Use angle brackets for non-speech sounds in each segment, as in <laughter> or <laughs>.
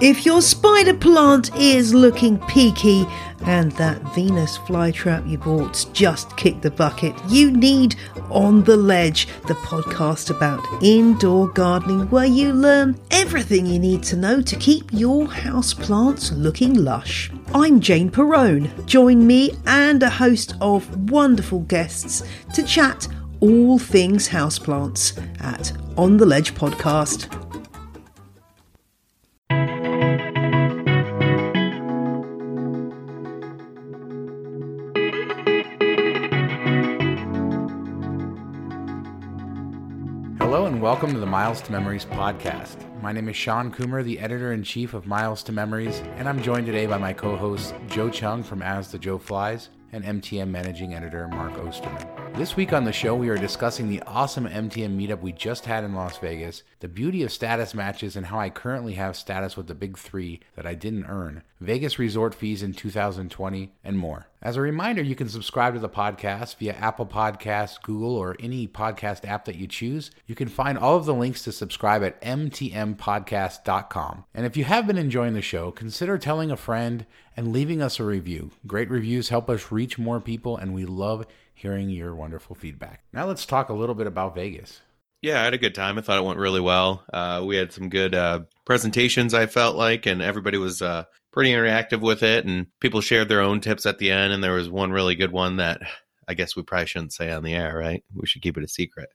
If your spider plant is looking peaky and that Venus flytrap you bought just kicked the bucket, you need On the Ledge, the podcast about indoor gardening where you learn everything you need to know to keep your house plants looking lush. I'm Jane Perrone. Join me and a host of wonderful guests to chat all things houseplants at On the Ledge podcast. Welcome to the Miles to Memories podcast. My name is Shawn Coomer, the editor in chief of Miles to Memories, and I'm joined today by my co hosts Joe Chung from As the Joe Flies and MTM managing editor Mark Osterman. This week on the show, we are discussing the awesome MTM meetup we just had in Las Vegas, the beauty of status matches, and how I currently have status with the big three that I didn't earn, Vegas resort fees in 2020, and more. As a reminder, you can subscribe to the podcast via Apple Podcasts, Google, or any podcast app that you choose. You can find all of the links to subscribe at mtmpodcast.com. And if you have been enjoying the show, consider telling a friend and leaving us a review. Great reviews help us reach more people, and we love hearing your wonderful feedback. Now let's talk a little bit about Vegas. Yeah, I had a good time. I thought it went really well. Uh, we had some good uh, presentations, I felt like, and everybody was uh, pretty interactive with it. And people shared their own tips at the end. And there was one really good one that I guess we probably shouldn't say on the air, right? We should keep it a secret.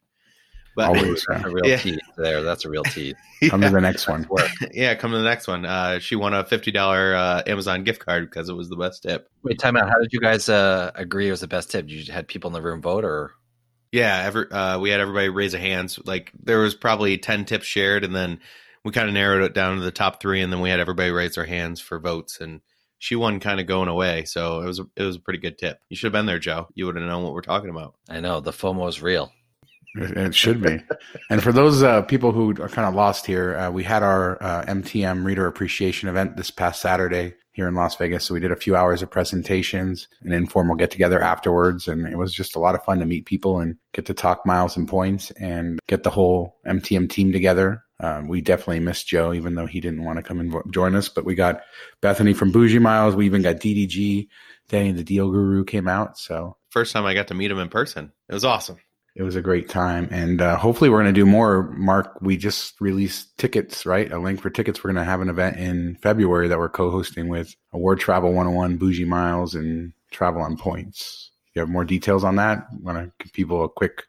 But Always, a real yeah. tease there. That's a real tease. <laughs> Come to the next one. <laughs> yeah, come to the next one. Uh, she won a fifty dollar uh, Amazon gift card because it was the best tip. Wait, time out. How did you guys uh, agree it was the best tip? You had people in the room vote, or yeah, every, uh, we had everybody raise a hands. Like there was probably ten tips shared, and then we kind of narrowed it down to the top three, and then we had everybody raise their hands for votes, and she won kind of going away. So it was it was a pretty good tip. You should have been there, Joe. You would have known what we're talking about. I know the FOMO is real. It should be. and for those uh, people who are kind of lost here, uh, we had our uh, MTM Reader Appreciation event this past Saturday here in Las Vegas. So we did a few hours of presentations, an informal get together afterwards. And it was just a lot of fun to meet people and get to talk miles and points and get the whole MTM team together. Um, we definitely missed Joe, even though he didn't want to come and join us. But we got Bethany from Bougie Miles. We even got DDG. Danny the Deal Guru came out. So first time I got to meet him in person. It was awesome it was a great time. And uh, hopefully we're going to do more. Mark we just released tickets right? A link for tickets. We're going to have an event in february that we're co-hosting with award travel 101 bougie miles and travel on points. You have more details on that? Want to give people a quick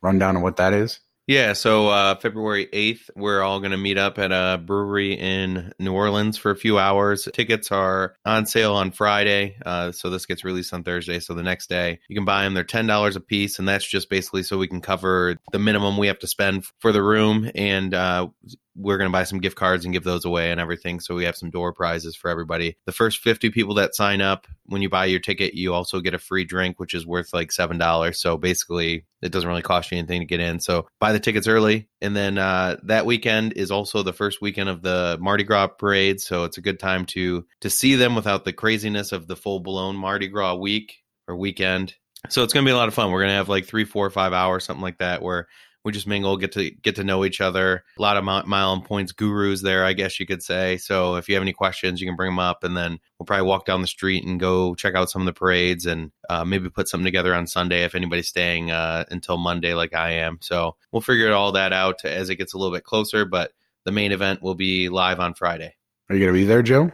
rundown of what that is yeah, so uh, February 8th, we're all going to meet up at a brewery in New Orleans for a few hours. Tickets are on sale on Friday. Uh, so this gets released on Thursday. So the next day, you can buy them. They're $10 a piece. And that's just basically so we can cover the minimum we have to spend for the room. And uh, we're going to buy some gift cards and give those away and everything. So we have some door prizes for everybody. The first 50 people that sign up, when you buy your ticket, you also get a free drink, which is worth like $7. So basically, it doesn't really cost you anything to get in. So buy the tickets early. And then uh, that weekend is also the first weekend of the Mardi Gras parade. So it's a good time to to see them without the craziness of the full blown Mardi Gras week or weekend. So it's going to be a lot of fun. We're going to have like three, four, five hours, something like that, where we just mingle, get to get to know each other. A lot of mile and points gurus there, I guess you could say. So if you have any questions, you can bring them up, and then we'll probably walk down the street and go check out some of the parades, and uh, maybe put something together on Sunday if anybody's staying uh, until Monday, like I am. So we'll figure all that out as it gets a little bit closer. But the main event will be live on Friday. Are you going to be there, Joe?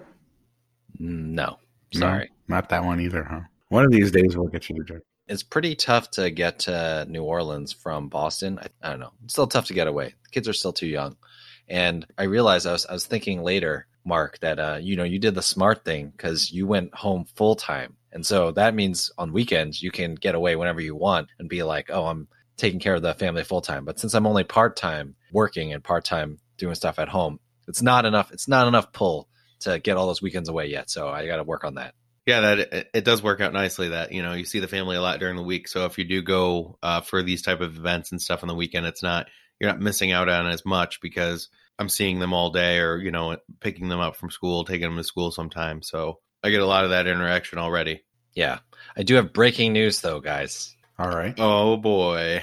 No, sorry, no, not that one either, huh? One of these days we'll get you to join it's pretty tough to get to New Orleans from Boston. I, I, don't know. It's still tough to get away. The kids are still too young. And I realized I was I was thinking later, Mark, that uh, you know, you did the smart thing because you went home full time. And so that means on weekends you can get away whenever you want and be like, oh, I'm taking care of the family full time. But since I'm only part time working and part time doing stuff at home, it's not enough. It's not enough pull to get all those weekends away yet. So I got to work on that. Yeah, that it, it, does work out nicely. That you know you see the family a lot during the week. So if you do go uh, for these type of events and stuff on the weekend, it's not you're not missing out on as much because I'm seeing them all day, or you know picking them up from school, taking them to school sometimes. So I get a lot of that interaction already. Yeah, I do have breaking news though, guys. All right. Oh boy.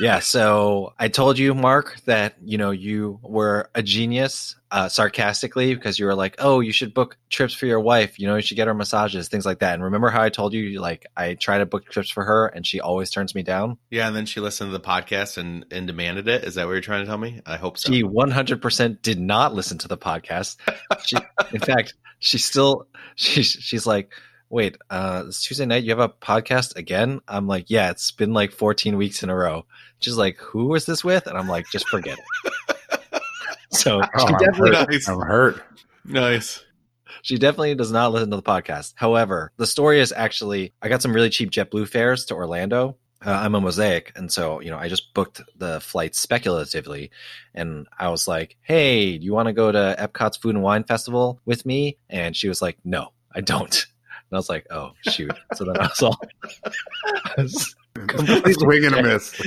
Yeah, so I told you, Mark, that you know you were a genius, uh, sarcastically, because you were like, "Oh, you should book trips for your wife. You know, you should get her massages, things like that." And remember how I told you, like, I try to book trips for her, and she always turns me down. Yeah, and then she listened to the podcast and and demanded it. Is that what you're trying to tell me? I hope so. She 100% did not listen to the podcast. She, in fact, she still she's she's like wait, uh, it's Tuesday night. You have a podcast again? I'm like, yeah, it's been like 14 weeks in a row. She's like, who was this with? And I'm like, just forget it. <laughs> so Oh, she I'm definitely, hurt. Nice. I'm hurt. nice. she definitely does not listen to the podcast. However, the story is actually, I got some really cheap JetBlue fares to Orlando. Uh, I'm a mosaic, and so you know, I just booked the flight speculatively, and I was like, "Hey, do you want to go to Epcot's Food and Wine Festival with me?" And she was like, "No, I don't." And I was like, "Oh shoot!" So then I was all, <laughs> I was Swing and a miss.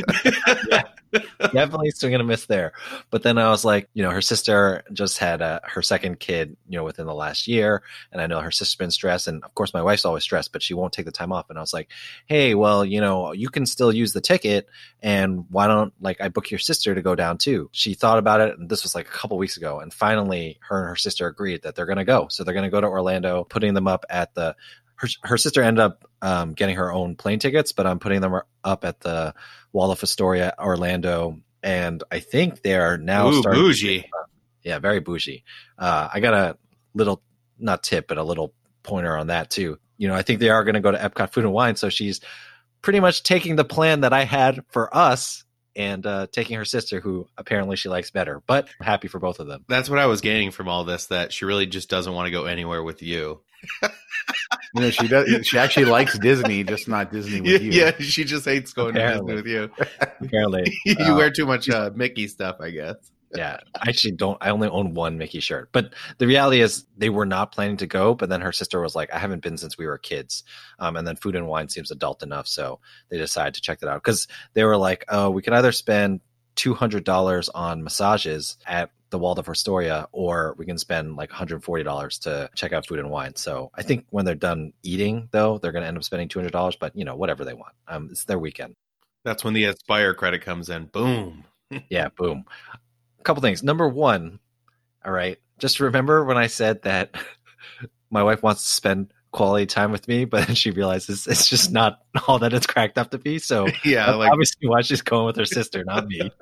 <laughs> definitely still gonna miss there. But then I was like, you know, her sister just had uh, her second kid, you know, within the last year, and I know her sister's been stressed, and of course my wife's always stressed, but she won't take the time off. And I was like, hey, well, you know, you can still use the ticket, and why don't like I book your sister to go down too? She thought about it, and this was like a couple weeks ago, and finally, her and her sister agreed that they're gonna go. So they're gonna go to Orlando, putting them up at the. Her, her sister ended up um, getting her own plane tickets, but I'm putting them up at the Waldorf Astoria, Orlando, and I think they are now Ooh, starting. bougie. Yeah, very bougie. Uh, I got a little, not tip, but a little pointer on that too. You know, I think they are going to go to Epcot Food and Wine, so she's pretty much taking the plan that I had for us and uh, taking her sister, who apparently she likes better. But I'm happy for both of them. That's what I was gaining from all this. That she really just doesn't want to go anywhere with you. You know, she does. She actually likes Disney, just not Disney with you. Yeah, she just hates going Apparently. to Disney with you. Apparently, <laughs> you. Uh, wear too much uh, Mickey stuff, I guess. yeah i actually don't i only own one mickey shirt but the reality is they were not planning to go but then her sister was like i haven't been since we were kids um, and then food and wine seems adult enough so they decided to check that out because they were like oh we can either spend $200 on massages at the Waldorf Astoria, or we can spend like $140 to check out food and wine. So I think when they're done eating, though, they're going to end up spending $200, but you know, whatever they want. Um, it's their weekend. That's when the Aspire credit comes in. Boom. <laughs> yeah, boom. A couple things. Number one, all right, just remember when I said that <laughs> my wife wants to spend quality time with me, but then she realizes it's just not all that it's cracked up to be. So <laughs> Yeah, like obviously why she's going with her sister, not me. <laughs> <laughs>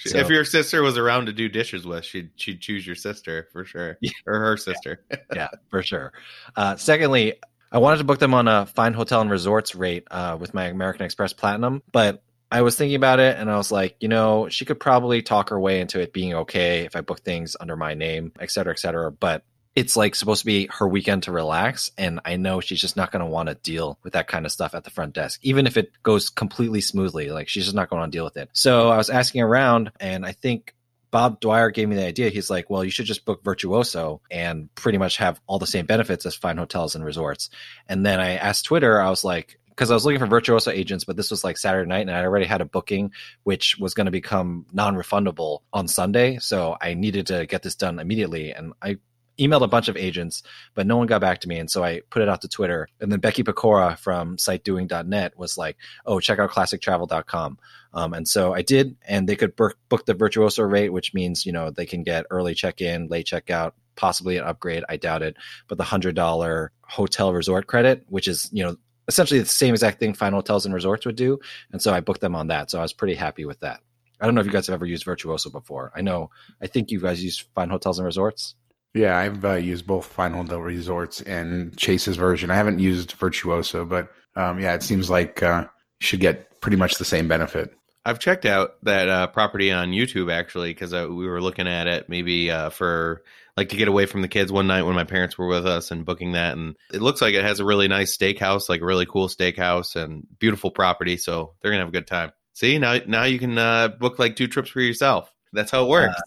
So- if your sister was around to do dishes with, she'd she'd choose your sister for sure, Yeah. or her sister. yeah, for sure. Uh, secondly, I wanted to book them on a fine hotel and resorts rate uh, with my American Express Platinum, but I was thinking about it and I was like, you know, she could probably talk her way into it being okay if I book things under my name, et cetera, et cetera. But it's like supposed to be her weekend to relax. And I know she's just not going to want to deal with that kind of stuff at the front desk, even if it goes completely smoothly. Like she's just not going to deal with it. So I was asking around and I think Bob Dwyer gave me the idea. He's like, well, you should just book Virtuoso and pretty much have all the same benefits as fine hotels and resorts. And then I asked Twitter, I was like, because I was looking for Virtuoso agents, but this was like Saturday night and I already had a booking, which was going to become non refundable on Sunday. So I needed to get this done immediately. And I emailed a bunch of agents, but no one got back to me. And so I put it out to Twitter. And then Becky Pecora from sitedoing.net was like, oh, check out classictravel.com. Um, and so I did, and they could book, book the virtuoso rate, which means you know they can get early check in, late checkout, possibly an upgrade. I doubt it, but the hundred dollar hotel resort credit, which is you know essentially the same exact thing fine hotels and resorts would do. And so I booked them on that. So I was pretty happy with that. I don't know if you guys have ever used Virtuoso before. I know, I think you guys use fine hotels and resorts. Yeah, I've uh, used both Hotel Resorts and Chase's version. I haven't used Virtuoso, but um, yeah, it seems like uh, you should get pretty much the same benefit. I've checked out that uh, property on YouTube actually because uh, we were looking at it maybe uh, for like to get away from the kids one night when my parents were with us and booking that, and it looks like it has a really nice steakhouse, like a really cool steakhouse and beautiful property. So they're gonna have a good time. See now, now you can uh, book like two trips for yourself. That's how it works.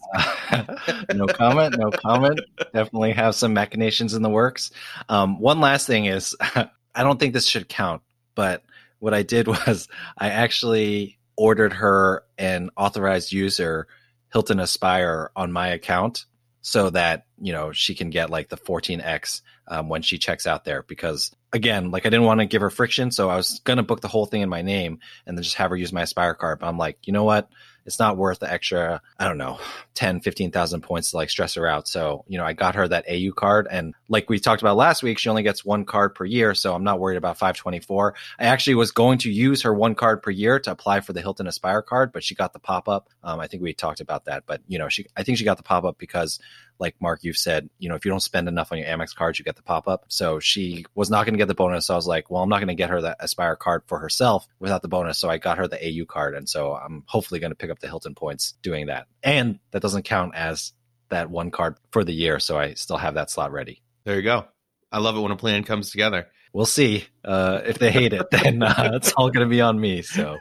<laughs> no comment. No comment. Definitely have some machinations in the works. Um, one last thing is, <laughs> I don't think this should count, but what I did <laughs> was I actually ordered her an authorized user Hilton Aspire on my account. so that you know she can get like the 14x um, when she checks out there because again like i didn't want to give her friction so i was going to book the whole thing in my name and then just have her use my aspire card but i'm like you know what it's not worth the extra i don't know 10 15000 points to like stress her out. So you know i got her that au card and like we talked about last week she only gets one card per year so i'm not worried about 524 i actually was going to use her one card per year to apply for the hilton aspire card but she got the pop-up. Um, i think we talked about that but you know she i think she got the pop-up because like Mark, you've said, you know, if you don't spend enough on your Amex cards, you get the pop up. So she was not going to get the bonus. So I was like, well, I'm not going to get her that Aspire card for herself without the bonus. So I got her the AU card. And so I'm hopefully going to pick up the Hilton points doing that. And that doesn't count as that one card for the year. So I still have that slot ready. There you go. I love it when a plan comes together we'll see. Uh, if they hate it, <laughs> then uh, it's all going to be on me. So.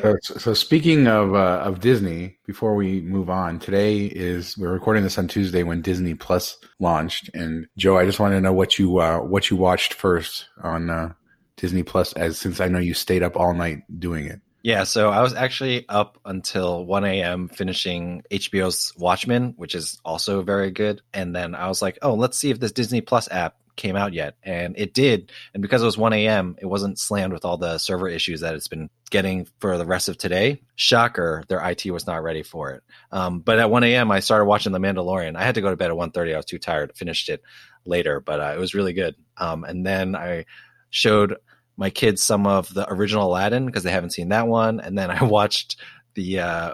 so, so speaking of uh, of Disney, before we move on, today is we're recording this on Tuesday when Disney Plus launched, and Joe, I just wanted to know what you uh, what you watched first on uh, Disney Plus, as since I know you stayed up all night doing it. Yeah, so I was actually up until 1 a.m. finishing HBO's Watchmen, which is also very good. And then I was like, oh, let's see if this Disney Plus app came out yet, and it did. And because it was 1 a.m., it wasn't slammed with all the server issues that it's been getting for the rest of today. Shocker, their IT was not ready for it. Um, but at 1 a.m., I started watching The Mandalorian. I had to go to bed at 1:30. I was too tired. Finished it later, but uh, it was really good. Um, and then I showed my kids some of the original Aladdin because they haven't seen that one, and then I <laughs> watched the uh,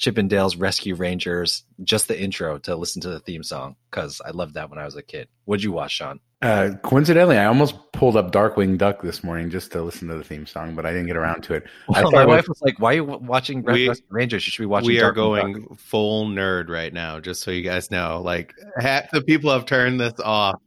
Chip 'n Dale's Rescue Rangers, just the intro to listen to the theme song because I loved that when I was a kid. What'd you watch, Shawn? Uh, coincidentally, I almost pulled up Darkwing Duck this morning just to listen to the theme song, but I didn't get around to it. Well, my wife was like, "Why are you watching we, Rangers? You should be watching." We are going Duck. full nerd right now, just so you guys know. Like half the people have turned this off.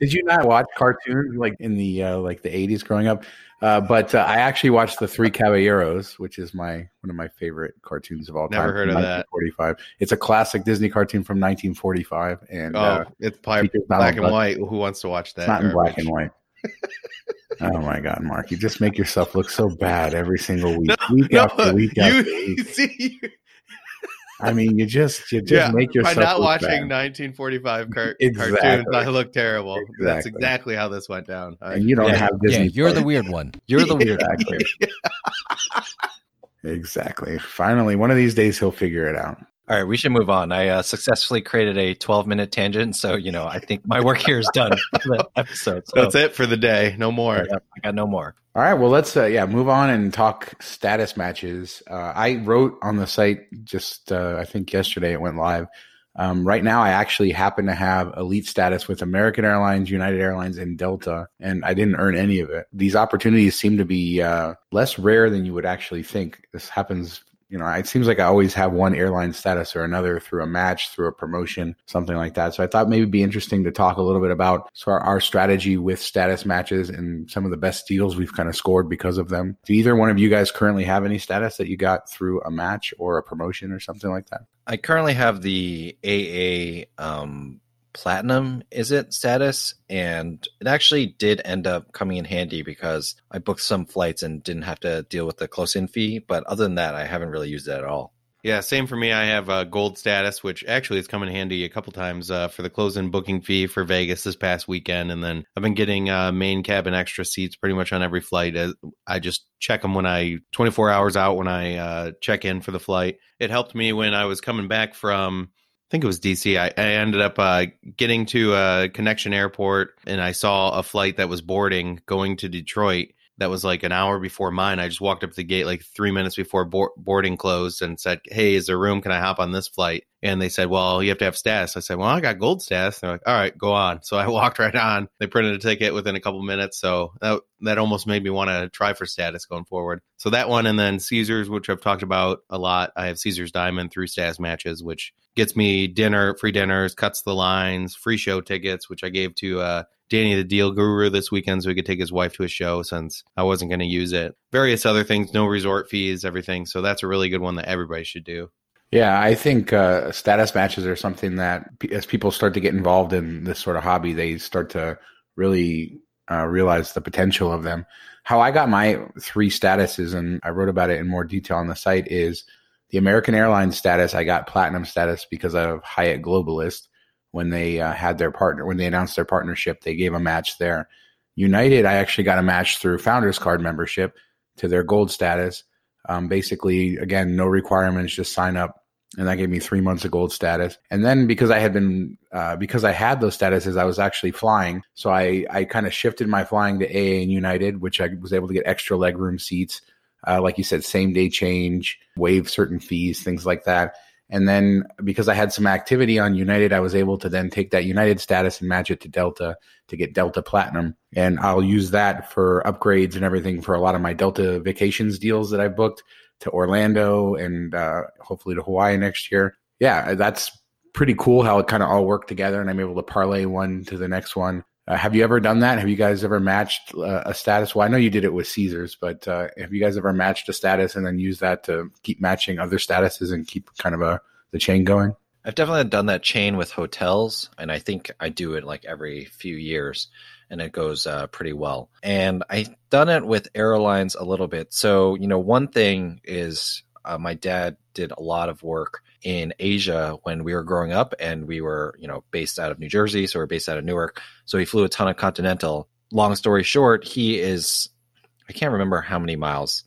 Did you not watch cartoons like in the uh, like the eighties growing up? Uh, but uh, I actually watched the Three Caballeros, which is my one of my favorite cartoons of all time. Never heard of that. Forty-five. It's a classic Disney cartoon from 1945, and oh, uh, it's probably black and white. Who wants to watch that? It's not in black and white. <laughs> oh my God, Mark! You just make yourself look so bad every single week, <laughs> no, week no, after week you, after week. <laughs> See, I mean, you just you just yeah, make yourself. By not watching bad. 1945 car- <laughs> exactly. cartoons, I look terrible. Exactly. That's exactly how this went down. And you don't yeah, have Disney. Yeah, you're the weird one. You're the weird exactly. <laughs> <laughs> exactly. Finally, one of these days he'll figure it out. All right, we should move on. I uh, successfully created a 12 minute tangent, so you know I think my work here is done for the episode. So. That's it for the day. No more. I got, I got no more. All right, well let's uh, yeah move on and talk status matches. Uh, I wrote on the site just uh, I think yesterday it went live. Um, right now, I actually happen to have elite status with American Airlines, United Airlines, and Delta, and I didn't earn any of it. These opportunities seem to be uh, less rare than you would actually think. This happens you know, it seems like I always have one airline status or another through a match, through a promotion, something like that. So I thought maybe be interesting to talk a little bit about so our, our strategy with status matches and some of the best deals we've kind of scored because of them. Do either one of you guys currently have any status that you got through a match or a promotion or something like that? I currently have the AA um, platinum is it status? And it actually did end up coming in handy because i booked some flights and didn't have to deal with the close in fee but other than that i haven't really used it at all. Yeah same for me. I have a gold status which actually has come in handy a couple times uh, for the close in booking fee for vegas this past weekend. And then i've been getting uh, main cabin extra seats pretty much on every flight. Uh, i just check them when i 24 hours out when i uh, check in for the flight. It helped me when i was coming back from think it was DC. I, I ended up uh, getting to a connection airport and I saw a flight that was boarding going to Detroit that was like an hour before mine. I just walked up to the gate like three minutes before boarding closed and said, Hey, is there room? Can I hop on this flight? And they said, Well, you have to have status. I said, Well, I got gold status. They're like, All right, go on. So I <laughs> walked right on. They printed a ticket within a couple minutes. So that, that almost made me want to try for status going forward. So that one, and then Caesars, which I've talked about a lot. I have Caesars Diamond through status matches, which gets me dinner, free dinners, cuts the lines, free show tickets, which I gave to uh, Danny the Deal Guru this weekend so he could take his wife to a show since I wasn't going to use it. Various other things, no resort fees, everything. So that's a really good one that everybody should do. Yeah, I think uh, status matches are something that as people start to get involved in this sort of hobby, they start to really uh, realize the potential of them. How I got my three statuses, and I wrote about it in more detail on the site, is the American Airlines status, I got platinum status because of Hyatt Globalist when they uh, had their partner when they announced their partnership. They gave a match there. United, I actually got a match through Founders Card membership to their gold status. Um, basically, again, no requirements, just sign up, and that gave me three months of gold status. And then because I had been uh, because I had those statuses, I was actually flying, so I I kind of shifted my flying to AA and United, which I was able to get extra legroom seats, uh, like you said, same day change, waive certain fees, things like that. And then because I had some activity on United, I was able to then take that United status and match it to Delta to get Delta Platinum. And I'll use that for upgrades and everything for a lot of my Delta vacations deals that I've booked to Orlando and uh, hopefully to Hawaii next year. Yeah, that's pretty cool how it kind of all worked together and I'm able to parlay one to the next one. Uh, have you ever done that? Have you guys ever matched uh, a status? Well, I know you did it with Caesars, but uh, have you guys ever matched a status and then use that to keep matching other statuses and keep kind of a the chain going? I've definitely done that chain with hotels, and I think I do it like every few years, and it goes uh, pretty well. And I've done it with airlines a little bit. So, you know, one thing is uh, my dad did a lot of work in Asia when we were growing up, and we were, you know, based out of New Jersey, so we're based out of Newark. So he flew a ton of Continental. Long story short, he is, I can't remember how many miles,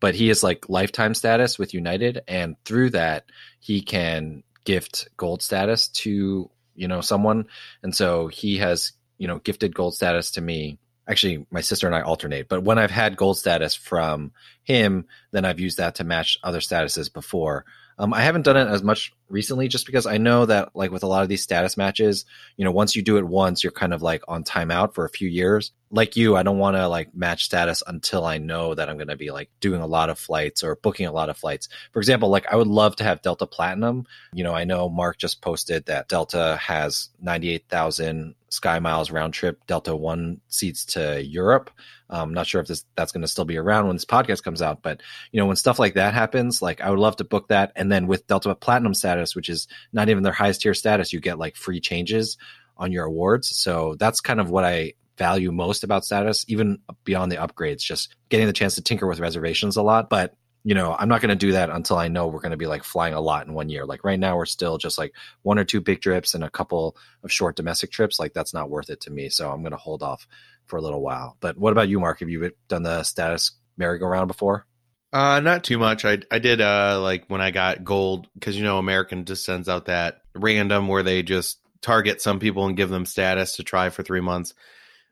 but he is like lifetime status with United, and through that, he can gift gold status to you know someone, and so he has you know gifted gold status to me actually my sister and I alternate, but when I've had gold status from him, then I've used that to match other statuses before. Um, I haven't done it as much recently just because I know that like with a lot of these status matches, you know, once you do it once, you're kind of like on timeout for a few years. Like you, I don't want to like match status until I know that I'm going to be like doing a lot of flights or booking a lot of flights. For example, like I would love to have Delta Platinum. You know, I know Mark just posted that Delta has 98,000 Sky Miles round trip Delta One seats to Europe. I'm um, not sure if this that's going to still be around when this podcast comes out, but you know when stuff like that happens, like I would love to book that. And then with Delta Platinum status, which is not even their highest tier status, you get like free changes on your awards. So that's kind of what I value most about status, even beyond the upgrades. Just getting the chance to tinker with reservations a lot, but you know, I'm not going to do that until I know we're going to be like flying a lot in one year. Like right now, we're still just like one or two big trips and a couple of short domestic trips. Like that's not worth it to me. So I'm going to hold off for a little while. But what about you, Mark? Have you done the status merry-go-round before? Uh, not too much. I I did uh like when I got gold because you know American just sends out that random where they just target some people and give them status to try for three months.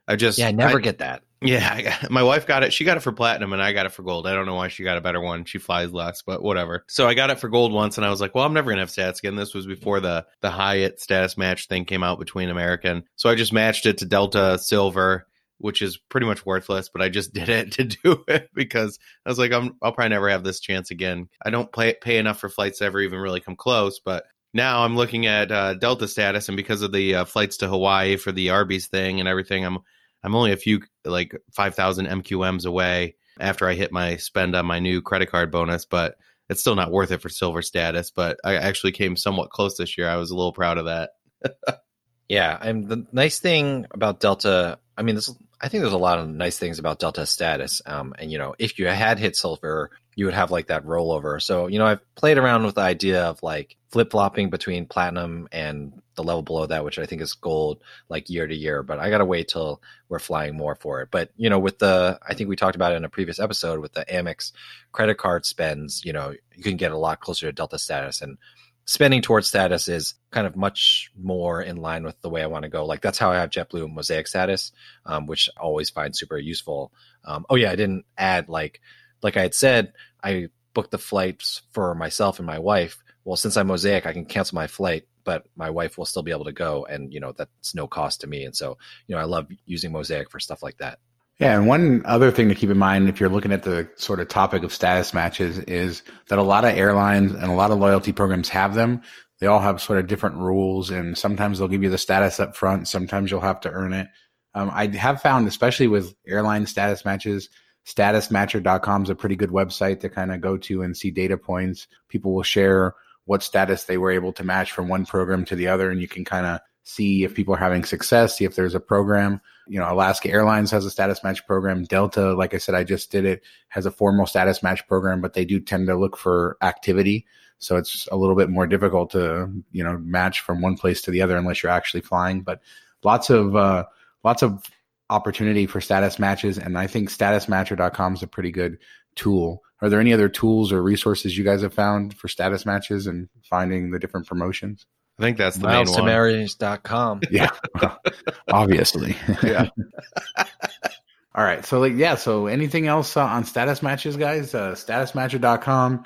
I just yeah, I never I, get that. Yeah, got, my wife got it. She got it for platinum, and I got it for gold. I don't know why she got a better one. She flies less, but whatever. So I got it for gold once, and I was like, "Well, I'm never gonna have stats again." This was before the the Hyatt status match thing came out between American, so I just matched it to Delta Silver, which is pretty much worthless. But I just <laughs> did it to do it because I was like, I'm, I'll probably never have this chance again. I don't pay pay enough for flights to ever even really come close, but now I'm looking at uh, Delta status, and because of the uh, flights to Hawaii for the Arby's thing and everything, I'm I'm only a few like 5,000 MQMs away after I hit my spend on my new credit card bonus, but it's still not worth it for silver status. But I actually came somewhat close this year. I was a little proud of that. <laughs> yeah, and the nice thing about Delta, I mean, this I think there's a lot of nice things about Delta status. Um, and you know, if you had hit silver, you would have like that rollover. So, you know, I've played around with the idea of like flip flopping between platinum and the level below that, which I think is gold, like year to year. But I got to wait till we're flying more for it. But, you know, with the, I think we talked about it in a previous episode with the Amex credit card spends, you know, you can get a lot closer to Delta status. And spending towards status is kind of much more in line with the way I want to go. Like that's how I have JetBlue Mosaic status, um, which I always find super useful. Um, oh yeah, I didn't add like like I had said, I booked the flights for myself and my wife. Well, since I'm Mosaic, I can cancel my flight, but my wife will still be able to go, and you know that's no cost to me. And so, you know, I love using Mosaic for stuff like that. Yeah, and one other thing to keep in mind if you're looking at the sort of topic of status matches is that a lot of airlines and a lot of loyalty programs have them. They all have sort of different rules, and sometimes they'll give you the status up front. Sometimes you'll have to earn it. Um, I have found, especially with airline status matches, statusmatcher.com is a pretty good website to kind of go to and see data points. People will share what status they were able to match from one program to the other, and you can kind of see if people are having success, see if there's a program. You know, Alaska Airlines has a status match program. Delta, like I said, I just did it, has a formal status match program, but they do tend to look for activity. So it's a little bit more difficult to, you know, match from one place to the other unless you're actually flying. But lots of, uh, lots of opportunity for status matches. And I think statusmatcher.com is a pretty good tool. Are there any other tools or resources you guys have found for status matches and finding the different promotions? I think that's the main one. Milestomemories.com. <laughs> Yeah, <laughs> obviously. Yeah. <laughs> All right. So, like, yeah. So, anything else uh, on status matches, guys? Uh, statusmatcher.com.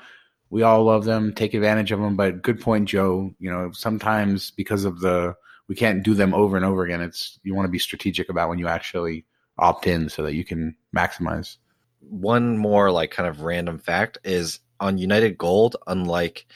We all love them. Take advantage of them. But good point, Joe. You know, sometimes because of the, we can't do them over and over again. It's, you want to be strategic about when you actually opt in so that you can maximize. One more, like, kind of random fact is on United Gold, unlike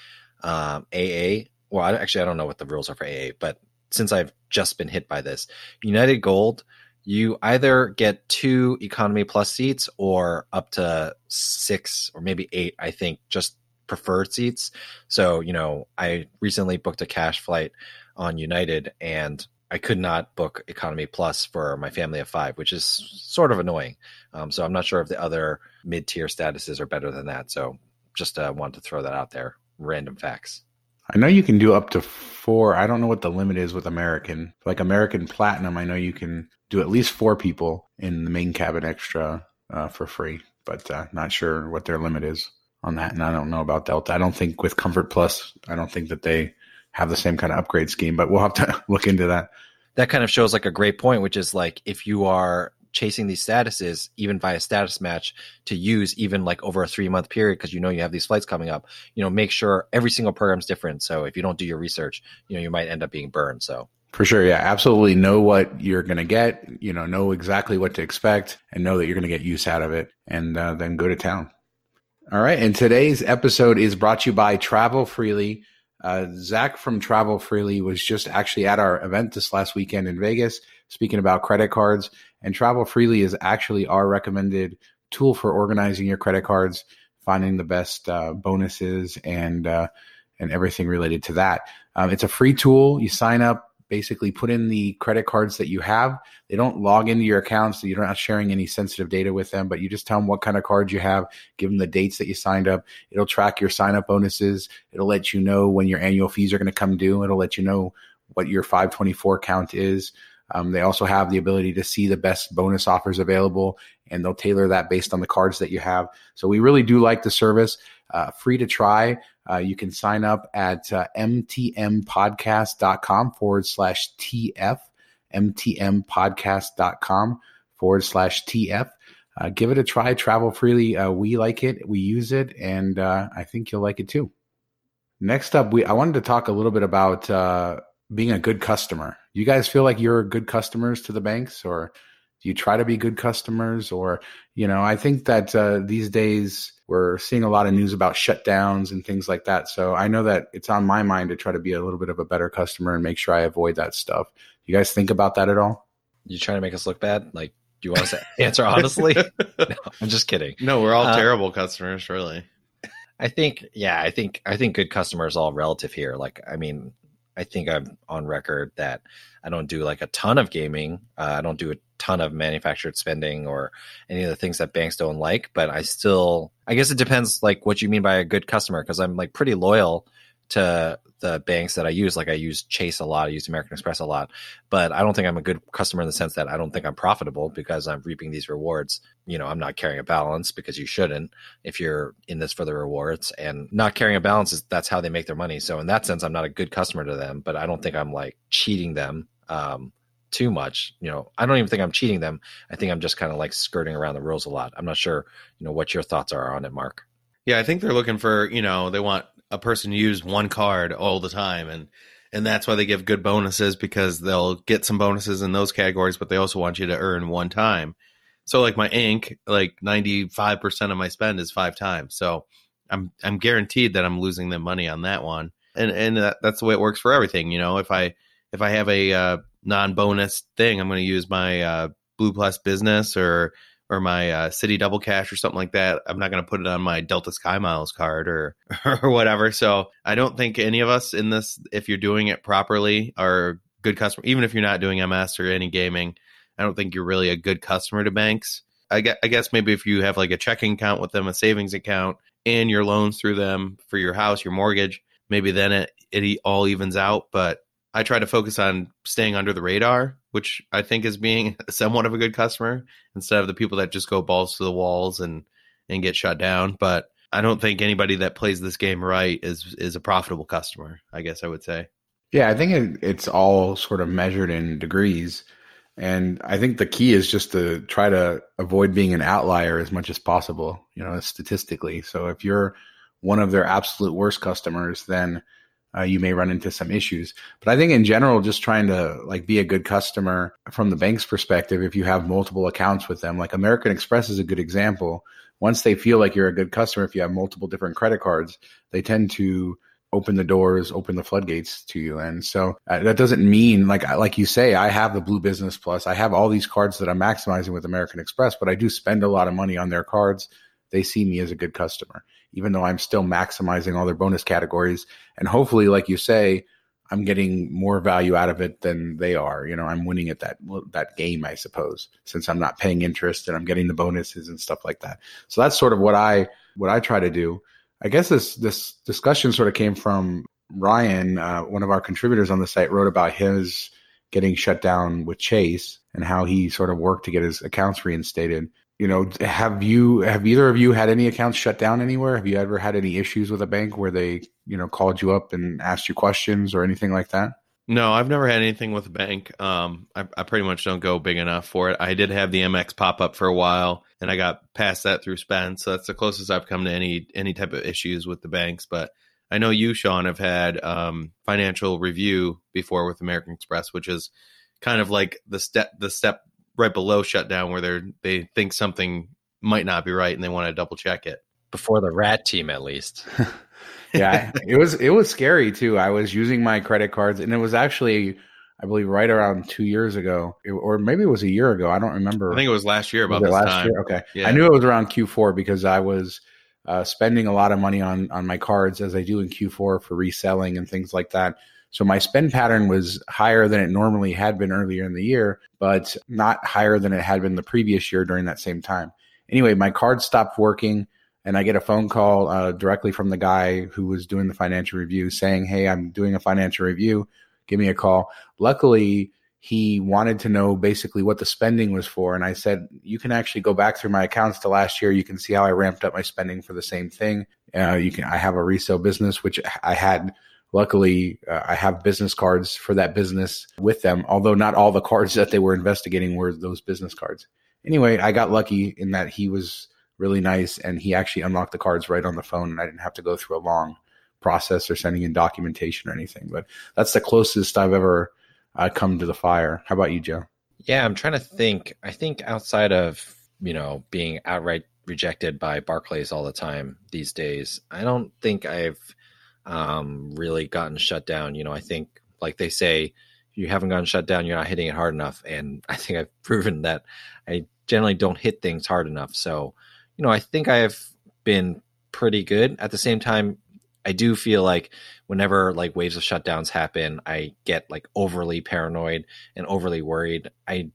um, AA, well, I, actually, I don't know what the rules are for AA, but since I've just been hit by this, United Gold, you either get two economy plus seats or up to six or maybe eight, I think, just preferred seats. So, you know, I recently booked a cash flight on United and I could not book economy plus for my family of five, which is sort of annoying. Um, so I'm not sure if the other mid tier statuses are better than that. So just uh, wanted to throw that out there. Random facts. I know you can do up to four. I don't know what the limit is with American. Like American Platinum, I know you can do at least four people in the main cabin extra uh, for free, but uh, not sure what their limit is on that. And I don't know about Delta. I don't think with Comfort Plus, I don't think that they have the same kind of upgrade scheme, but we'll have to <laughs> look into that. That kind of shows like a great point, which is like if you are chasing these statuses even via status match to use even like over a three month period because you know you have these flights coming up you know make sure every single program is different. So if you don't do your research you know you might end up being burned so. For sure yeah. Absolutely know what you're going to get you know know exactly what to expect and know that you're going to get use out of it and uh, then go to town. All right and today's episode is brought to you by travel freely uh, Zach from Travel Freely was just actually at our event this last weekend in Vegas, speaking about credit cards. And Travel Freely is actually our recommended tool for organizing your credit cards, finding the best uh, bonuses and uh, and everything related to that. Um, it's a free tool. You sign up, basically put in the credit cards that you have. They don't log into your accounts, so you're not sharing any sensitive data with them, but you just tell them what kind of cards you have, give them the dates that you signed up. It'll track your sign up bonuses. It'll let you know when your annual fees are going to come due. It'll let you know what your 524 count is. Um, they also have the ability to see the best bonus offers available, and they'll tailor that based on the cards that you have. So we really do like the service. Uh, free to try. Uh, you can sign up at uh, mtmpodcast.com forward slash TF, mtmpodcast.com forward slash TF. Uh, give it a try. Travel freely. Uh, we like it. We use it, and uh, I think you'll like it too. Next up, we I wanted to talk a little bit about uh, being a good customer. You guys feel like you're good customers to the banks, or do you try to be good customers? Or you know, I think that uh, these days we're seeing a lot of news about shutdowns and things like that. So I know that it's on my mind to try to be a little bit of a better customer and make sure I avoid that stuff. You guys think about that at all? You trying to make us look bad? Like, do you want us to <laughs> answer honestly? <laughs> no, I'm just kidding. No, we're all Uh, terrible customers, really. I think, yeah, I think, I think good customer is all relative here. Like, I mean, I think I'm on record that I don't do like a ton of gaming. Uh, I don't do a ton of manufactured spending or any of the things that banks don't like, but I still, I guess it depends like what you mean by a good customer because I'm like pretty loyal to the banks that I use. Like I use Chase a lot, I use American Express a lot, but I don't think I'm a good customer in the sense that I don't think I'm profitable because I'm reaping these rewards. You know, I'm not carrying a balance because you shouldn't if you're in this for the rewards and not carrying a balance is that's how they make their money. So in that sense, I'm not a good customer to them, but I don't think I'm like cheating them. Um, too much. You know, I don't even think I'm cheating them. I think I'm just kind of like skirting around the rules a lot. I'm not sure, you know, what your thoughts are on it, Mark. Yeah, I think they're looking for, you know, they want a person to use one card all the time and and that's why they give good bonuses because they'll get some bonuses in those categories, but they also want you to earn one time. So like my ink, like 95% of my spend is five times. So I'm I'm guaranteed that I'm losing them money on that one. And and that, that's the way it works for everything, you know. If I if I have a uh, non-bonus thing, I'm going to use my uh, Blue Plus Business or or my uh, Citi Double Cash or something like that. I'm not going to put it on my Delta Sky Miles card or <laughs> or whatever. So I don't think any of us in this, if you're doing it properly, are good customer, even if you're not doing MS or any gaming. I don't think you're really a good customer to banks. I guess, I guess maybe if you have like a checking account with them, a savings account, and your loans through them for your house, your mortgage, maybe then it, it all evens out. But I try to focus on staying under the radar, which I think is being <laughs> somewhat of a good customer instead of the people that just go balls to the walls and and get shut down. But I don't think anybody that plays this game right is is a profitable customer. I guess I would say. Yeah, I think it, it's all sort of measured in degrees. And I think the key is just to try to avoid being an outlier as much as possible, you know, statistically. So if you're one of their absolute worst customers, then uh, you may run into some issues. But I think in general, just trying to like be a good customer from the bank's perspective, if you have multiple accounts with them, like American Express is a good example. Once they feel like you're a good customer, if you have multiple different credit cards, they tend to open the doors, open the floodgates to you. And so uh, that doesn't mean like like you say, I have the Blue Business Plus, I have all these cards that I'm maximizing with American Express, but I do spend a lot of money on their cards. They see me as a good customer, even though I'm still maximizing all their bonus categories. And hopefully, like you say, I'm getting more value out of it than they are. You know, I'm winning at that that game, I suppose, since I'm not paying interest and I'm getting the bonuses and stuff like that. So that's sort of what I what I try to do. I guess this this discussion sort of came from Ryan, uh, one of our contributors on the site, wrote about his getting shut down with Chase and how he sort of worked to get his accounts reinstated. You know, have you have either of you had any accounts shut down anywhere? Have you ever had any issues with a bank where they you know called you up and asked you questions or anything like that? No, I've never had anything with a bank. Um, I, I, pretty much don't go big enough for it. I did have the Amex pop up for a while, and I got past that through Spend. So that's the closest I've come to any any type of issues with the banks. But I know you, Shawn, have had um, financial review before with American Express, which is kind of like the step the step right below shutdown, where they they think something might not be right and they want to double check it before the rat team, at least. <laughs> <laughs> yeah, it was it was scary too. I was using my credit cards, and it was actually, I believe, right around two years ago, or maybe it was a year ago. I don't remember. I think it was last year. About this last time. year. Okay, yeah. I knew it was around Q4 because I was uh, spending a lot of money on on my cards as I do in Q4 for reselling and things like that. So my spend pattern was higher than it normally had been earlier in the year, but not higher than it had been the previous year during that same time. Anyway, my card stopped working and I get a phone call uh, directly from the guy who was doing the financial review saying, Hey, I'm doing a financial review. Give me a call. Luckily, he wanted to know basically what the spending was for. And I said, You can actually go back through my accounts to last year. You can see how I ramped up my spending for the same thing. Uh, you can, I have a resale business, which I had. Luckily, uh, I have business cards for that business with them, although not all the cards that they were investigating were those business cards. Anyway, I got lucky in that he was really nice. And he actually unlocked the cards right on the phone, and I didn't have to go through a long process or sending in documentation or anything. But that's the closest I've ever uh, come to the fire. How about you, Joe? Yeah, I'm trying to think. I think outside of you know being outright rejected by Barclays all the time these days, I don't think I've um, really gotten shut down. You know, I think like they say, you haven't gotten shut down, you're not hitting it hard enough, and <laughs> I think I've proven that I generally don't hit things hard enough. So you know, I think I have been pretty good. At the same time, I do feel like whenever like waves of shutdowns happen, I get like overly paranoid and overly worried. I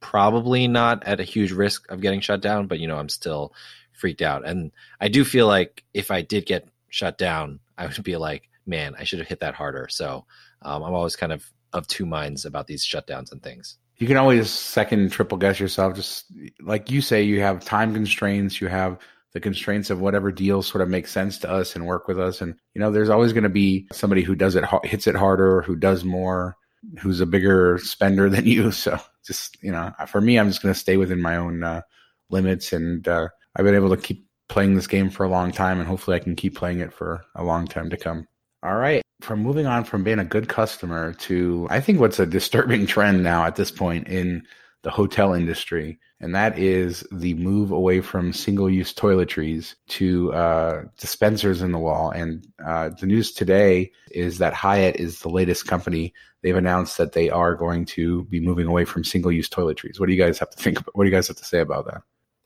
probably not at a huge risk of getting shut down, but you know, I'm still freaked out. And I do feel like if I did get shut down, I would be like, man, I should have hit that harder. So um, I'm always kind of of two minds about these shutdowns and things. You can always second triple guess yourself. Just like you say you have time constraints you have the constraints of whatever deals sort of make sense to us and work with us. And you know there's always going to be somebody who does it hits it harder who does more who's a bigger spender than you. <laughs> So just you know for me i'm just going to stay within my own uh, limits and uh, i've been able to keep playing this game for a long time and hopefully i can keep playing it for a long time to come all right from moving on from being a good customer to I think what's a disturbing trend now at this point in the hotel industry, and that is the move away from single-use toiletries to uh, dispensers in the wall. And uh, the news today is that Hyatt is the latest company. They've announced that they are going to be moving away from single-use toiletries. What do you guys have to think? About, what do you guys have to say about that?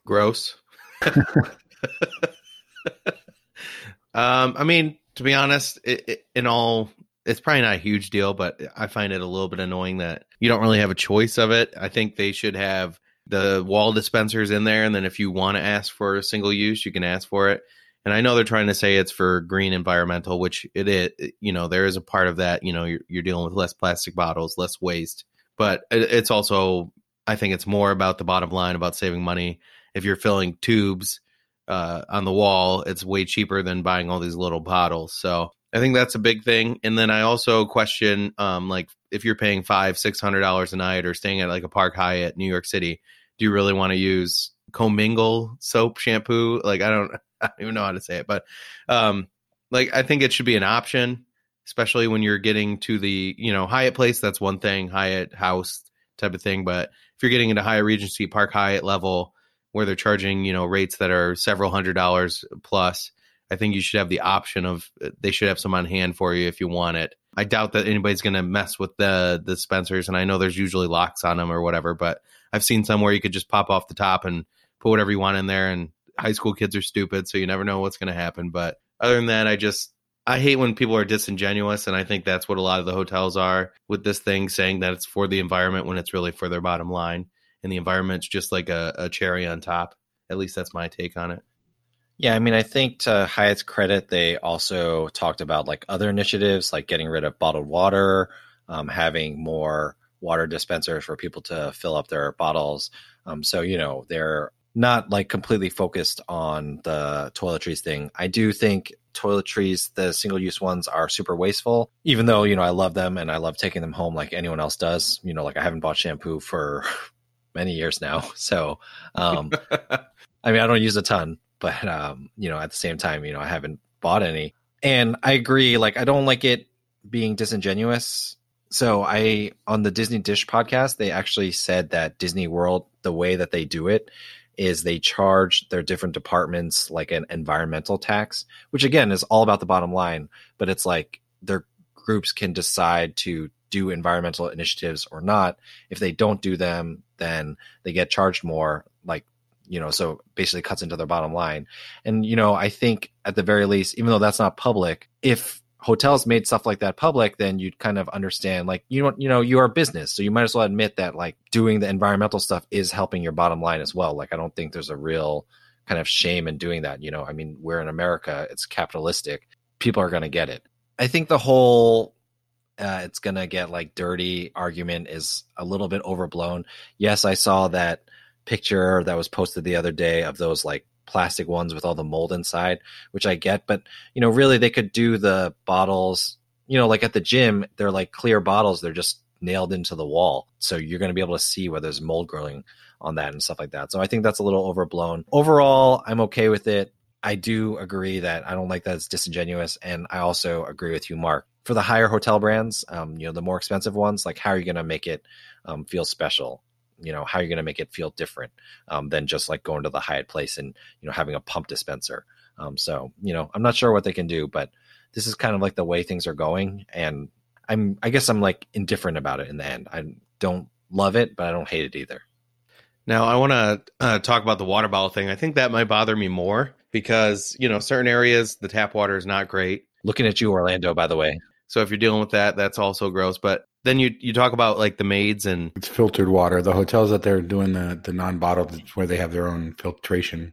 Gross. <laughs> <laughs> um, I mean, to be honest, it, it, in all it's probably not a huge deal, but I find it a little bit annoying that you don't really have a choice of it. I think they should have the wall dispensers in there, and then if you want to ask for a single use, you can ask for it. And I know they're trying to say it's for green environmental, which it is. You know, there is a part of that. You know, you're, you're dealing with less plastic bottles, less waste, but it's also, I think it's more about the bottom line about saving money. If you're filling tubes uh, on the wall, it's way cheaper than buying all these little bottles. So I think that's a big thing. And then I also question, um, like if you're paying five, six hundred dollars a night or staying at like a Park Hyatt, New York City, do you really want to use commingle soap shampoo? Like I don't, <laughs> I don't even know how to say it, but um, like I think it should be an option, especially when you're getting to the you know Hyatt place. That's one thing, Hyatt house type of thing. But if you're getting into Hyatt Regency, Park Hyatt level, where they're charging you know rates that are several hundred dollars plus I think you should have the option of uh, they should have some on hand for you if you want it. I doubt that anybody's going to mess with the the dispensers, and I know there's usually locks on them or whatever. But I've seen some where you could just pop off the top and put whatever you want in there. And high school kids are stupid, so you never know what's going to happen. But other than that, I just I hate when people are disingenuous, and I think that's what a lot of the hotels are with this thing, saying that it's for the environment when it's really for their bottom line, and the environment's just like a, a cherry on top. At least that's my take on it. Yeah, I mean, I think to Hyatt's credit, they also talked about like other initiatives, like getting rid of bottled water, um, having more water dispensers for people to fill up their bottles. Um, so you know, they're not like completely focused on the toiletries thing. I do think toiletries, the single use ones, are super wasteful. Even though you know I love them and I love taking them home like anyone else does. You know, like I haven't bought shampoo for <laughs> many years now, <laughs> so um, <laughs> I mean I don't use a ton but um, you know, at the same time, you know, I haven't bought any. And I agree, like I don't like it being disingenuous. So I on the Disney Dish podcast, they actually said that Disney World, the way that they do it is they charge their different departments like an environmental tax, which again is all about the bottom line, but it's like their groups can decide to do environmental initiatives or not. If they don't do them, then they get charged more. Like you know, so basically cuts into their bottom line. And, you know, I think at the very least, even though that's not public, if hotels made stuff like that public, then you'd kind of understand, like, you know, you know, you are a business. So you might as well admit that like doing the environmental stuff is helping your bottom line as well. Like, I don't think there's a real kind of shame in doing that. You know, I mean, we're in America, it's capitalistic. People are going to get it. I think the whole uh, it's going to get like dirty argument is a little bit overblown. Yes, I saw that picture that was posted the other day of those like plastic ones with all the mold inside, which I get, but you know, really they could do the bottles, you know, like at the gym, they're like clear bottles, they're just nailed into the wall. So you're going to be able to see where there's mold growing on that and stuff like that. So I think that's a little overblown. Overall, I'm okay with it. I do agree that I don't like that it's disingenuous, and I also agree with you, Mark. For the higher hotel brands, um, you know, the more expensive ones, like how are you going to make it um, feel special? you know how are you're going to make it feel different um, than just like going to the Hyatt place and you know having a pump dispenser. Um, so you know I'm not sure what they can do, but this is kind of like the way things are going, and I'm I guess I'm like indifferent about it in the end. I don't love it, but I don't hate it either. Now I want to uh, talk about the water bottle thing. I think that might bother me more because you know certain areas the tap water is not great. Looking at you, Orlando. By the way, so if you're dealing with that, that's also gross. But then you you talk about like the maids and it's filtered water. The hotels that they're doing the the non bottled where they have their own filtration.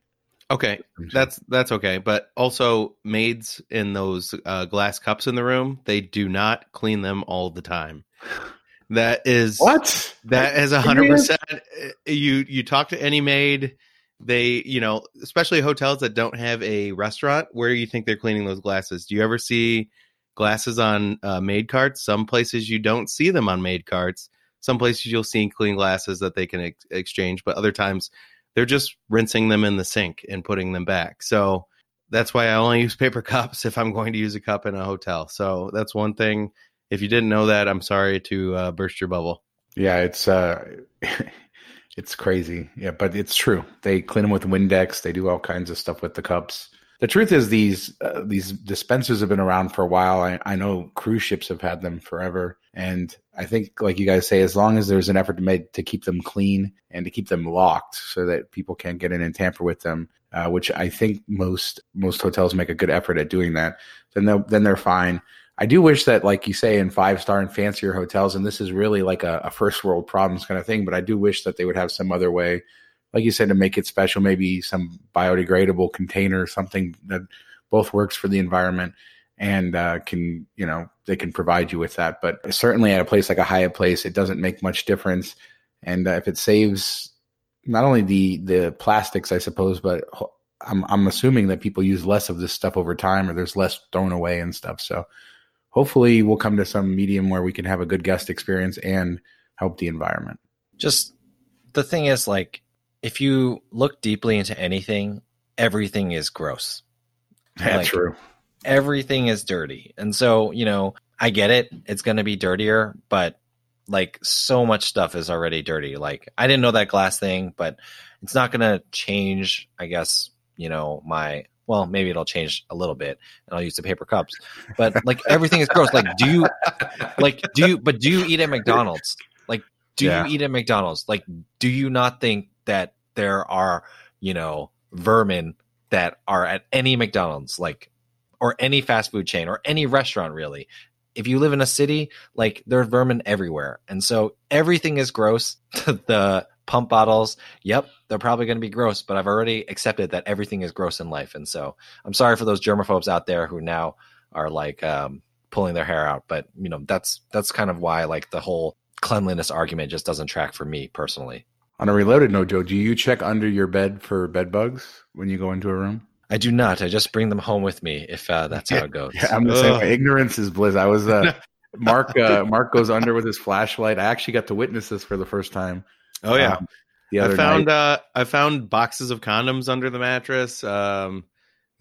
Okay, that's that's okay. But also maids in those uh, glass cups in the room, they do not clean them all the time. That is what that is a hundred percent. You you talk to any maid, they you know especially hotels that don't have a restaurant. Where you think they're cleaning those glasses? Do you ever see glasses on uh, maid carts. Some places you don't see them on maid carts. Some places you'll see clean glasses that they can ex- exchange, but other times they're just rinsing them in the sink and putting them back. So that's why I only use paper <laughs> cups if I'm going to use a cup in a hotel. So that's one thing. If you didn't know that, I'm sorry to uh, burst your bubble. Yeah, it's uh, <laughs> it's crazy. Yeah, but it's true. They clean them with Windex. They do all kinds of stuff with the cups the truth is these uh, these dispensers have been around for a while. I, I know cruise ships have had them forever, and I think, like you guys say, as long as there's an effort made to keep them clean and to keep them locked so that people can't get in and tamper with them, uh, which I think most most hotels make a good effort at doing that, then they then they're fine. I do wish that, like you say, in five star and fancier hotels, and this is really like a, a first world problems kind of thing, but I do wish that they would have some other way, like you said, to make it special, maybe some biodegradable container, something that both works for the environment and uh, can, you know, they can provide you with that. But certainly at a place like a Hyatt place, it doesn't make much difference. And uh, if it saves not only the the plastics, I suppose, but I'm I'm assuming that people use less of this stuff over time, or there's less thrown away and stuff. So hopefully, we'll come to some medium where we can have a good guest experience and help the environment. Just the thing is, like, if you look deeply into anything, everything is gross. That's like, true. Everything is dirty, and so you know, I get it. It's going to be dirtier, but like so much stuff is already dirty. Like I didn't know that glass thing, but it's not going to change, I guess, you know, my well, maybe it'll change a little bit and I'll use the paper cups. But like everything is gross. Like do you like do you but do you eat at McDonald's? Like do Yeah. you eat at McDonald's? Like do you not think that there are, you know, vermin that are at any McDonald's like or any fast food chain or any restaurant really? If you live in a city, like there are vermin everywhere. And so everything is gross. <laughs> the pump bottles, yep, they're probably going to be gross, but I've already accepted that everything is gross in life. And so I'm sorry for those germaphobes out there who now are like um, pulling their hair out. But, you know, that's that's kind of why like the whole cleanliness argument just doesn't track for me personally. On a reloaded note, Joe, do you check under your bed for bed bugs when you go into a room? I do not. I just bring them home with me if uh, that's how it goes. Yeah, I'm the same way. Ignorance is bliss. I was uh, <laughs> Mark. Uh, Mark goes under with his flashlight. I actually got to witness this for the first time. Oh yeah. um, the other I found night. uh I found boxes of condoms under the mattress. Um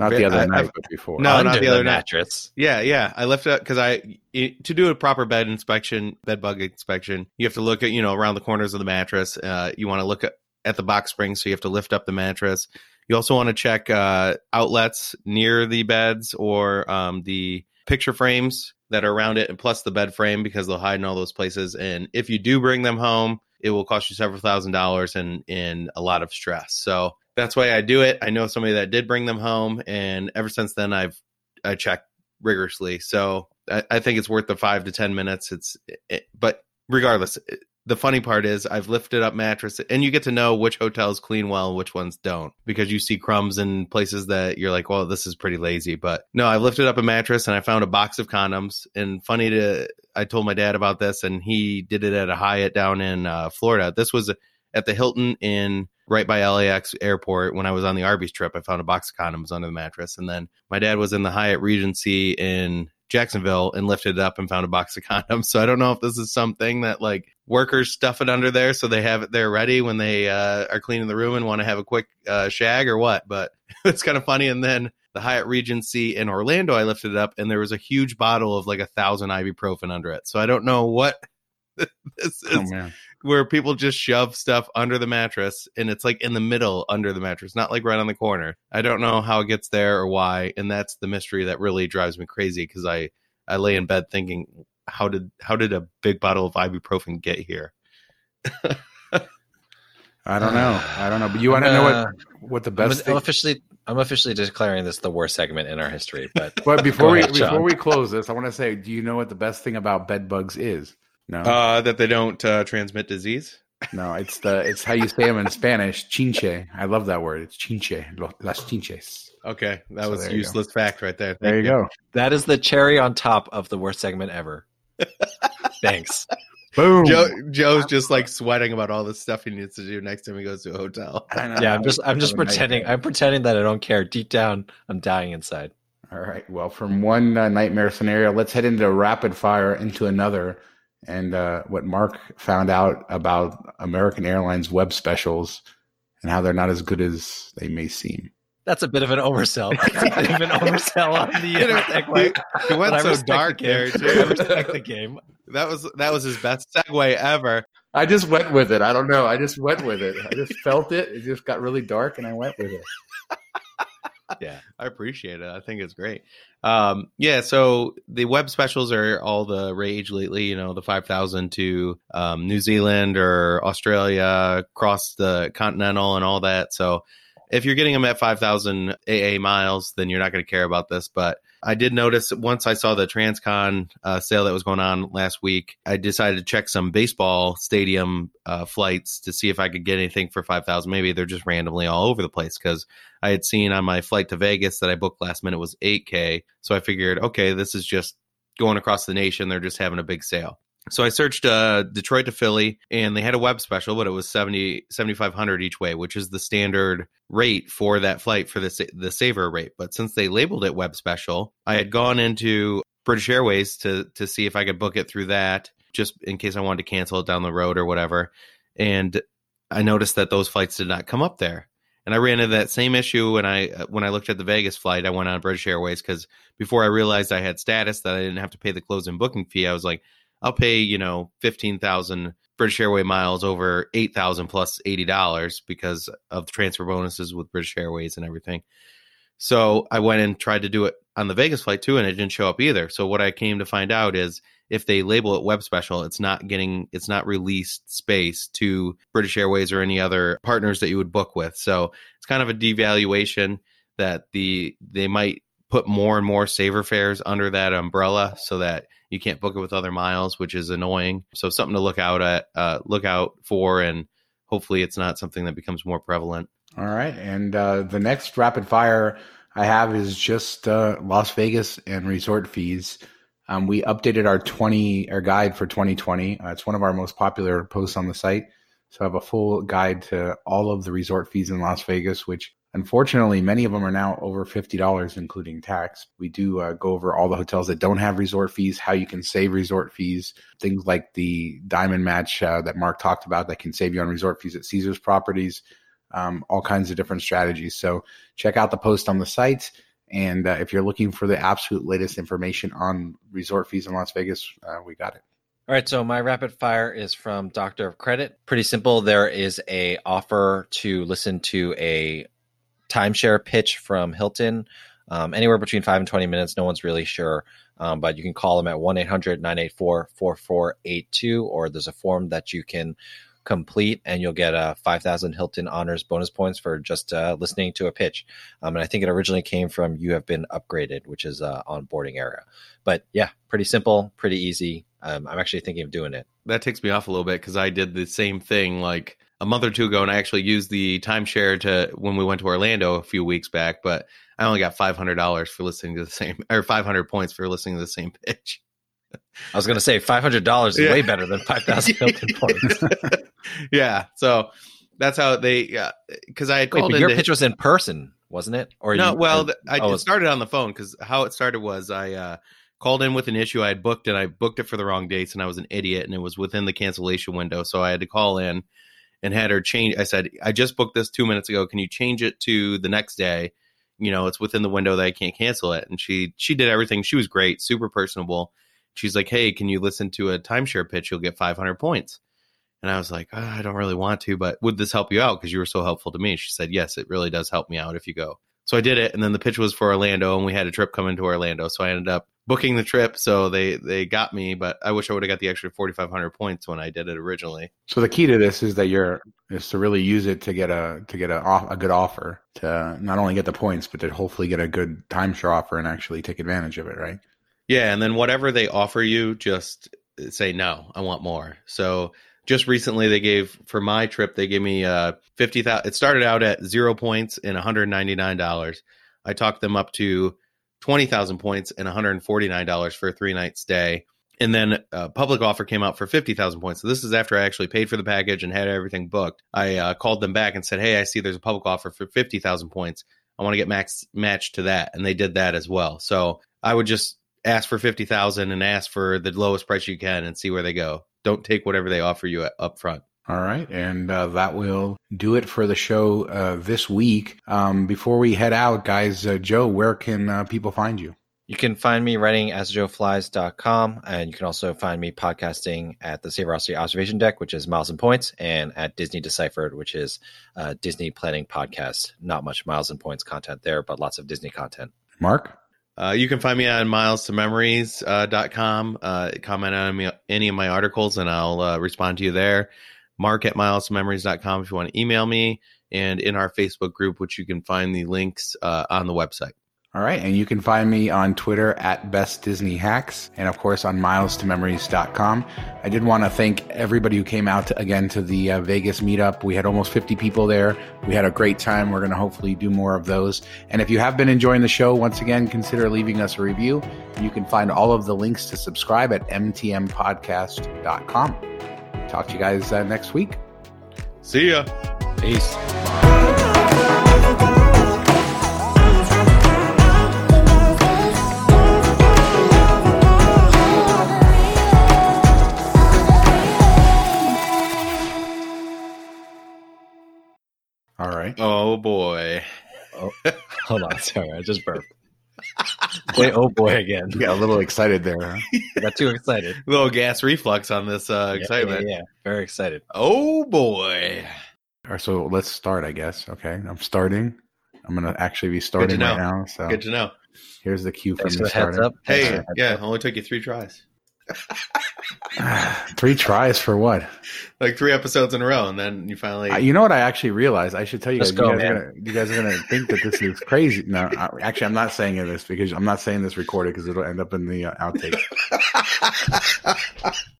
Not the other I- night, I've- but before. No, not the other night. mattress. Yeah, yeah. I left it because I it- to do a proper bed inspection, bed bug inspection. You have to look at you know around the corners of the mattress. Uh, you want to look at, at the box springs, so you have to lift up the mattress. You also want to check uh, outlets near the beds or um, the picture frames that are around it, and plus the bed frame because they'll hide in all those places. And if you do bring them home, it will cost you several thousand dollars and in a lot of stress. So that's why I do it. I know somebody that did bring them home, and ever since then, I've I checked rigorously. So I, I think it's worth the five to ten minutes. It's it, but regardless, the funny part is I've lifted up mattress, and you get to know which hotels clean well and which ones don't because you see crumbs in places that you're like, well, this is pretty lazy. But no, I lifted up a mattress and I found a box of condoms. And funny to, I told my dad about this, and he did it at a Hyatt down in uh, Florida. This was at the Hilton in right by LAX airport when I was on the Arby's trip. I found a box of condoms under the mattress. And then my dad was in the Hyatt Regency in Jacksonville and lifted it up and found a box of <laughs> condoms. So I don't know if this is something that like workers stuff it under there so they have it there ready when they uh, are cleaning the room and want to have a quick uh, shag or what. But <laughs> it's kind of funny. And then the Hyatt Regency in Orlando, I lifted it up and there was a huge bottle of like a thousand ibuprofen under it. So I don't know what <laughs> this is oh where people just shove stuff under the mattress and it's like in the middle under the mattress, not like right on the corner. I don't know how it gets there or why, and that's the mystery that really drives me crazy because I I lay in bed thinking how did how did a big bottle of ibuprofen get here? I don't know. I don't know. But you want to know what what the I'm, best I'm thing? officially I'm officially declaring this the worst segment in our history. But But before we ahead, before we close this, I want to say, do you know what the best thing about bed bugs is? No, Uh, that they don't uh, transmit disease. no, it's the it's how you say them in Spanish. Chinche. I love that word. It's chinche. Las chinches. Okay, that So was there a you useless fact right there. There Thank you go. that is the cherry on top of the worst segment ever. <laughs> Thanks. Boom. Joe Joe's just like sweating about all the stuff he needs to do next time he goes to a hotel. <laughs> Yeah, I'm just I'm just pretending nightmare. I'm pretending that I don't care. Deep down, I'm dying inside. All right. Well, from one uh, nightmare scenario, let's head into rapid fire into another. And uh, what Mark found out about American Airlines web specials and how they're not as good as they may seem. That's a bit of an oversell. <laughs> That's a bit of an oversell on the You uh, segue. It went I so respect the dark game. there <laughs> I respect the game. That was that was his best segue ever. I just went with it. I don't know. I just went with it. I just felt it. It just got really dark and I went with it. Yeah, I appreciate it. I think it's great. Um, yeah, so the web specials are all the rage lately. You know, the five thousand to um, New Zealand or Australia, across the continental, and all that. So if you're getting them at 5,000 AA miles, then you're not going to care about this. But I did notice once I saw the Transcon uh, sale that was going on last week, I decided to check some baseball stadium uh, flights to see if I could get anything for 5,000. Maybe they're just randomly all over the place because I had seen on my flight to Vegas that I booked last minute was 8K. So I figured, okay, this is just going across the nation. They're just having a big sale. So I searched uh, Detroit to Philly, and they had a web special, but it was 70 7500 each way, which is the standard rate for that flight for the the saver rate. But since they labeled it web special, I had gone into British Airways to to see if I could book it through that, just in case I wanted to cancel it down the road or whatever. And I noticed that those flights did not come up there. And I ran into that same issue when I uh, when I looked at the Vegas flight. I went on British Airways because before I realized I had status that I didn't have to pay the closing booking fee, I was like, I'll pay, you know, 15,000 British Airway miles over 8,000 plus $80 because of the transfer bonuses with British Airways and everything. So I went and tried to do it on the Vegas flight too, and it didn't show up either. So what I came to find out is if they label it web special, it's not getting, it's not released space to British Airways or any other partners that you would book with. So it's kind of a devaluation that the, they might put more and more saver fares under that umbrella so that you can't book it with other miles, which is annoying. So something to look out at, uh, look out for, and hopefully it's not something that becomes more prevalent. All right, and uh, the next rapid fire I have is just uh, Las Vegas and resort fees. Um, we updated our 20 our guide for 2020. Uh, it's one of our most popular posts on the site. So I have a full guide to all of the resort fees in Las Vegas, which Unfortunately, many of them are now over $50, including tax. We do uh, go over all the hotels that don't have resort fees, how you can save resort fees, things like the diamond match uh, that Mark talked about that can save you on resort fees at Caesars properties, um, all kinds of different strategies. So check out the post on the site. And uh, if you're looking for the absolute latest information on resort fees in Las Vegas, uh, we got it. All right, so my rapid fire is from Doctor of Credit. Pretty simple. There is a offer to listen to a timeshare pitch from Hilton. Um, anywhere between five and 20 minutes. No one's really sure. Um, but you can call them at 1 800 984 4482, or there's a form that you can complete and you'll get a 5000 Hilton honors bonus points for just uh, listening to a pitch. Um, and I think it originally came from You Have Been Upgraded, which is uh, on BoardingArea. But yeah, pretty simple, pretty easy. Um, I'm actually thinking of doing it. That takes me off a little bit because I did the same thing like a month or two ago, and I actually used the timeshare to when we went to Orlando a few weeks back. But I only got five hundred dollars for listening to the same, <laughs> or five hundred points for listening to the same pitch. I was going to say five hundred dollars is yeah. way better than five thousand <laughs> points. <laughs> yeah, so that's how they. Because I had called. Wait, your pitch was in person, wasn't it? Or no? You, well, or, I oh, started on the phone because how it started was I. uh called in with an issue I had booked and I booked it for the wrong dates and I was an idiot and it was within the cancellation window. So I had to call in and had her change. I said, I just booked this two minutes ago. Can you change it to the next day? You know, it's within the window that I can't cancel it. And she she did everything. She was great, super personable. She's like, Hey, can you listen to a timeshare pitch? You'll get 500 points. And I was like, oh, I don't really want to, but would this help you out? Because you were so helpful to me. She said, Yes, it really does help me out if you go. So I did it, and then the pitch was for Orlando, and we had a trip coming to Orlando. So I ended up booking the trip, so they they got me. But I wish I would have got the extra forty five hundred points when I did it originally. So the key to this is that you're is to really use it to get a to get a a good offer to not only get the points, but to hopefully get a good timeshare offer and actually take advantage of it, right? Yeah, and then whatever they offer you, just say no. I want more. So just recently they gave for my trip they gave me uh 50,000 it started out at 0 points and $199. I talked them up to 20,000 points and $149 for a 3 night stay. And then a public offer came out for 50,000 points. So this is after I actually paid for the package and had everything booked. I uh, called them back and said, "Hey, I see there's a public offer for 50,000 points. I want to get max matched to that." And they did that as well. So I would just ask for 50,000 and ask for the lowest price you can and see where they go don't take whatever they offer you up front. All right. And uh, that will do it for the show uh, this week. Um, before we head out, guys, uh, Joe, where can uh, people find you? You can find me writing asjoeflies.com, and you can also find me podcasting at the Saverocity Observation Deck, which is Miles and Points, and at Disney Deciphered, which is uh, Disney Planning Podcast. Not much Miles and Points content there, but lots of Disney content. Mark? Uh, you can find me on milestomemories.com. Uh, uh, comment on me, any of my articles and I'll uh, respond to you there. Mark at milestomemories.com if you want to email me. and in our Facebook group, which you can find the links uh, on the website. All right. And you can find me on Twitter at Best Disney Hacks and, of course, on milestomemories.com. I did want to thank everybody who came out to, again to the uh, Vegas meetup. We had almost 50 people there. We had a great time. We're going to hopefully do more of those. And if you have been enjoying the show, once again, consider leaving us a review. You can find all of the links to subscribe at mtmpodcast.com. Talk to you guys uh, next week. See ya. Peace. All right. Oh boy. Oh, hold on. Sorry, I just burped. <laughs> Say, oh boy, again. You got a little excited there. Huh? <laughs> Got too excited. little gas reflux on this uh, Yeah, excitement. Yeah, yeah, very excited. Oh boy. All right, so let's start, I guess. Okay. I'm starting. I'm going to actually be starting right now. So Good to know. here's the cue for Thanks me the heads starting. up. Thanks for Hey, yeah, up. only took you three tries. <sighs> Three tries for what? Like three episodes in a row, and then you finally. Uh, you know what? I actually realized I should tell you Let's guys. you, guys are gonna, you guys are gonna think that this is crazy. No, I, actually, I'm not saying this because I'm not saying this recorded because it'll end up in the uh, outtake. <laughs>